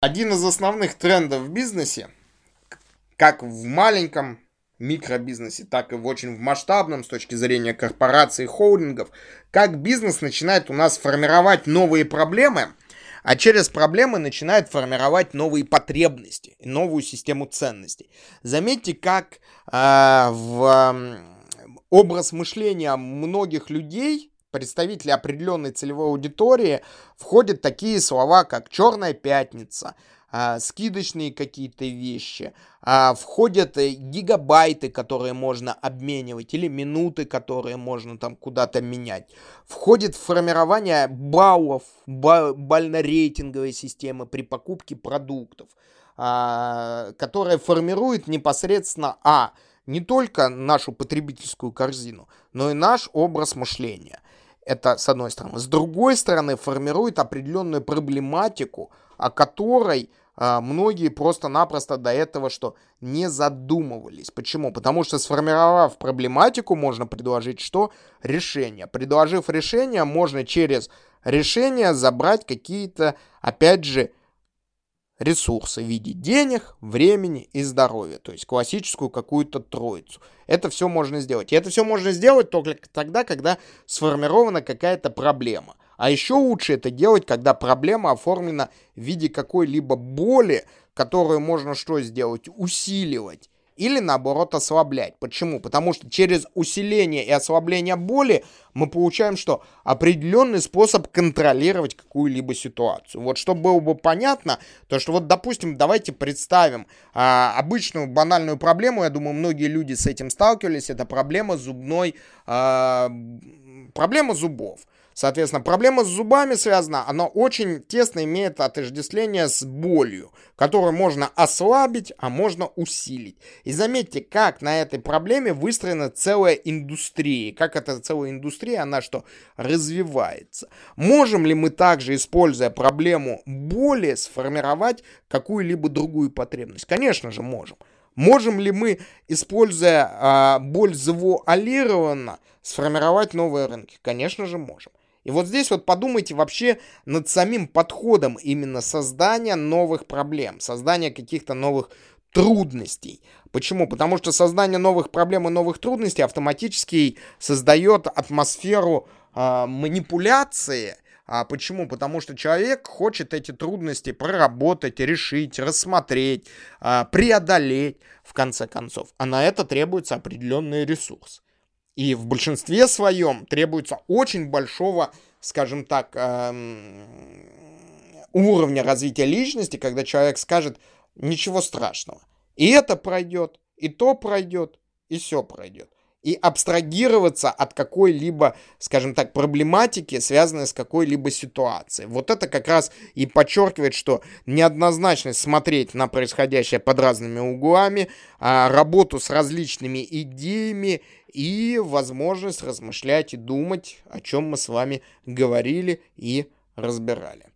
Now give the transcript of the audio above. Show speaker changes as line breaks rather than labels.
Один из основных трендов в бизнесе, как в маленьком микробизнесе, так и в очень масштабном с точки зрения корпораций и холдингов, как бизнес начинает у нас формировать новые проблемы, а через проблемы начинает формировать новые потребности, новую систему ценностей. Заметьте, как э, в э, образ мышления многих людей представители определенной целевой аудитории входят такие слова, как «черная пятница», а, скидочные какие-то вещи, а, входят э, гигабайты, которые можно обменивать, или минуты, которые можно там куда-то менять. Входит формирование баллов, бально-рейтинговой системы при покупке продуктов, а, которая формирует непосредственно, а, не только нашу потребительскую корзину, но и наш образ мышления. Это с одной стороны. С другой стороны, формирует определенную проблематику, о которой а, многие просто-напросто до этого что не задумывались. Почему? Потому что сформировав проблематику, можно предложить что? Решение. Предложив решение, можно через решение забрать какие-то, опять же, ресурсы в виде денег, времени и здоровья. То есть классическую какую-то троицу. Это все можно сделать. И это все можно сделать только тогда, когда сформирована какая-то проблема. А еще лучше это делать, когда проблема оформлена в виде какой-либо боли, которую можно что сделать? Усиливать или наоборот ослаблять. Почему? Потому что через усиление и ослабление боли мы получаем что? Определенный способ контролировать какую-либо ситуацию. Вот чтобы было бы понятно, то что вот, допустим, давайте представим а, обычную банальную проблему, я думаю, многие люди с этим сталкивались, это проблема зубной, а, проблема зубов. Соответственно, проблема с зубами связана, она очень тесно имеет отождествление с болью, которую можно ослабить, а можно усилить. И заметьте, как на этой проблеме выстроена целая индустрия. Как эта целая индустрия, она что, развивается. Можем ли мы также, используя проблему боли, сформировать какую-либо другую потребность? Конечно же, можем. Можем ли мы, используя а, боль завуалированно, сформировать новые рынки? Конечно же, можем. И вот здесь вот подумайте вообще над самим подходом именно создания новых проблем, создания каких-то новых трудностей. Почему? Потому что создание новых проблем и новых трудностей автоматически создает атмосферу э, манипуляции. А почему? Потому что человек хочет эти трудности проработать, решить, рассмотреть, э, преодолеть, в конце концов. А на это требуется определенный ресурс. И в большинстве своем требуется очень большого, скажем так, эм, уровня развития личности, когда человек скажет ничего страшного. И это пройдет, и то пройдет, и все пройдет и абстрагироваться от какой-либо, скажем так, проблематики, связанной с какой-либо ситуацией. Вот это как раз и подчеркивает, что неоднозначность смотреть на происходящее под разными углами, а работу с различными идеями и возможность размышлять и думать, о чем мы с вами говорили и разбирали.